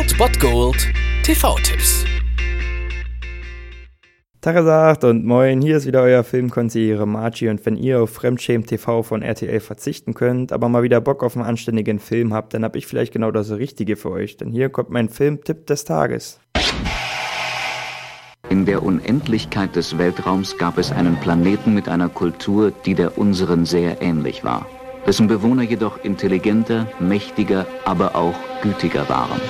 Old Gold TV-Tipps. Tagesagt und moin, hier ist wieder euer Filmkonsigliere Margie und wenn ihr auf Fremdschämen TV von RTL verzichten könnt, aber mal wieder Bock auf einen anständigen Film habt, dann hab ich vielleicht genau das Richtige für euch, denn hier kommt mein Filmtipp des Tages. In der Unendlichkeit des Weltraums gab es einen Planeten mit einer Kultur, die der unseren sehr ähnlich war, dessen Bewohner jedoch intelligenter, mächtiger, aber auch gütiger waren.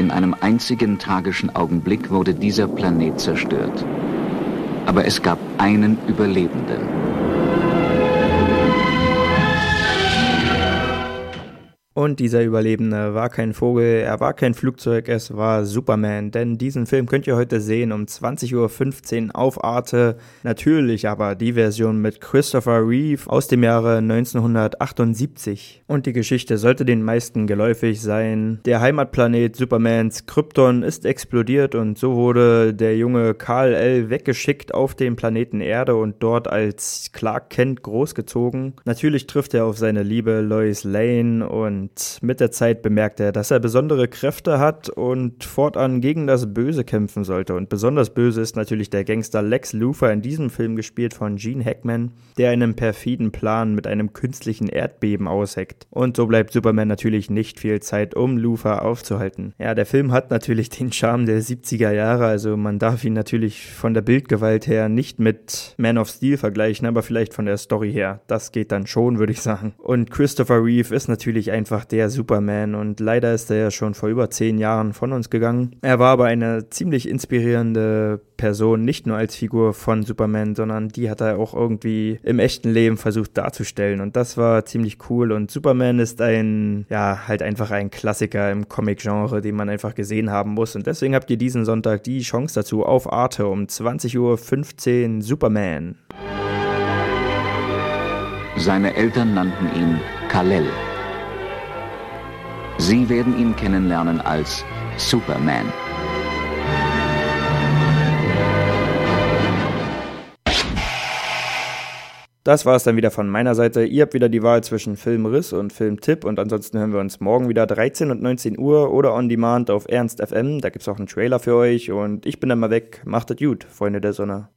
In einem einzigen tragischen Augenblick wurde dieser Planet zerstört. Aber es gab einen Überlebenden. Und dieser Überlebende war kein Vogel, er war kein Flugzeug, es war Superman. Denn diesen Film könnt ihr heute sehen um 20.15 Uhr auf Arte. Natürlich aber die Version mit Christopher Reeve aus dem Jahre 1978. Und die Geschichte sollte den meisten geläufig sein. Der Heimatplanet Supermans Krypton ist explodiert und so wurde der junge Karl L. weggeschickt auf den Planeten Erde und dort als Clark Kent großgezogen. Natürlich trifft er auf seine Liebe Lois Lane und und mit der Zeit bemerkt er, dass er besondere Kräfte hat und fortan gegen das Böse kämpfen sollte. Und besonders böse ist natürlich der Gangster Lex Luthor in diesem Film gespielt von Gene Hackman, der einen perfiden Plan mit einem künstlichen Erdbeben ausheckt. Und so bleibt Superman natürlich nicht viel Zeit, um Luthor aufzuhalten. Ja, der Film hat natürlich den Charme der 70er Jahre, also man darf ihn natürlich von der Bildgewalt her nicht mit Man of Steel vergleichen, aber vielleicht von der Story her. Das geht dann schon, würde ich sagen. Und Christopher Reeve ist natürlich einfach einfach der Superman und leider ist er ja schon vor über zehn Jahren von uns gegangen. Er war aber eine ziemlich inspirierende Person, nicht nur als Figur von Superman, sondern die hat er auch irgendwie im echten Leben versucht darzustellen und das war ziemlich cool und Superman ist ein, ja, halt einfach ein Klassiker im Comic-Genre, den man einfach gesehen haben muss und deswegen habt ihr diesen Sonntag die Chance dazu auf Arte um 20.15 Uhr Superman. Seine Eltern nannten ihn Kal-El. Sie werden ihn kennenlernen als Superman. Das war es dann wieder von meiner Seite. Ihr habt wieder die Wahl zwischen Filmriss und Filmtipp und ansonsten hören wir uns morgen wieder 13 und 19 Uhr oder on demand auf Ernst FM. Da gibt es auch einen Trailer für euch und ich bin dann mal weg. Macht es gut, Freunde der Sonne.